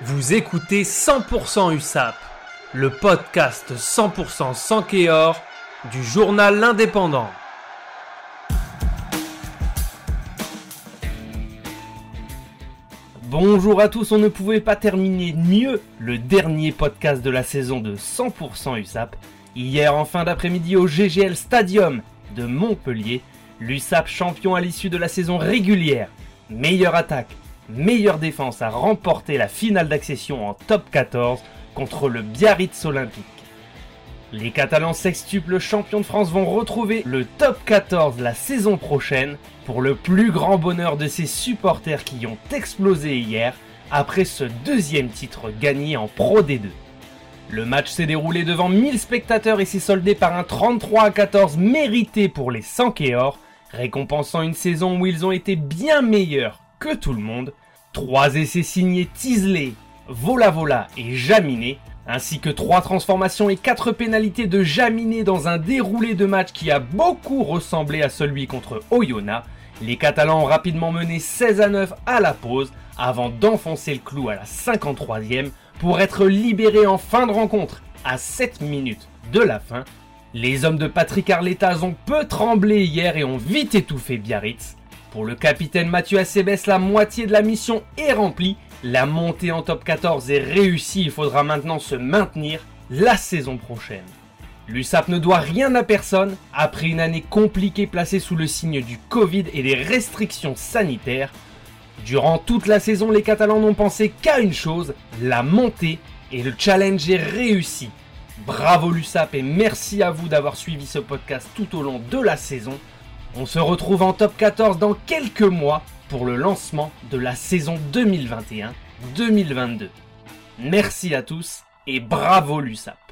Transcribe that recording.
Vous écoutez 100% USAP, le podcast 100% sans Kéor du journal L'Indépendant. Bonjour à tous, on ne pouvait pas terminer mieux le dernier podcast de la saison de 100% USAP. Hier en fin d'après-midi au GGL Stadium de Montpellier, l'USAP champion à l'issue de la saison régulière, meilleure attaque, meilleure défense a remporté la finale d'accession en top 14 contre le Biarritz Olympique. Les Catalans sextuples champions de France vont retrouver le top 14 la saison prochaine pour le plus grand bonheur de ces supporters qui ont explosé hier après ce deuxième titre gagné en Pro D2. Le match s'est déroulé devant 1000 spectateurs et s'est soldé par un 33 à 14 mérité pour les Sankéors, récompensant une saison où ils ont été bien meilleurs que tout le monde. Trois essais signés Tisley, Vola Vola et Jaminé, ainsi que trois transformations et quatre pénalités de Jaminé dans un déroulé de match qui a beaucoup ressemblé à celui contre Oyonnax. Les Catalans ont rapidement mené 16 à 9 à la pause avant d'enfoncer le clou à la 53e pour être libérés en fin de rencontre à 7 minutes de la fin. Les hommes de Patrick Arletaz ont peu tremblé hier et ont vite étouffé Biarritz. Pour le capitaine Mathieu Acebes, la moitié de la mission est remplie. La montée en top 14 est réussie. Il faudra maintenant se maintenir la saison prochaine. L'USAP ne doit rien à personne. Après une année compliquée placée sous le signe du Covid et des restrictions sanitaires, durant toute la saison, les Catalans n'ont pensé qu'à une chose, la montée, et le challenge est réussi. Bravo l'USAP et merci à vous d'avoir suivi ce podcast tout au long de la saison. On se retrouve en top 14 dans quelques mois pour le lancement de la saison 2021-2022. Merci à tous et bravo l'USAP.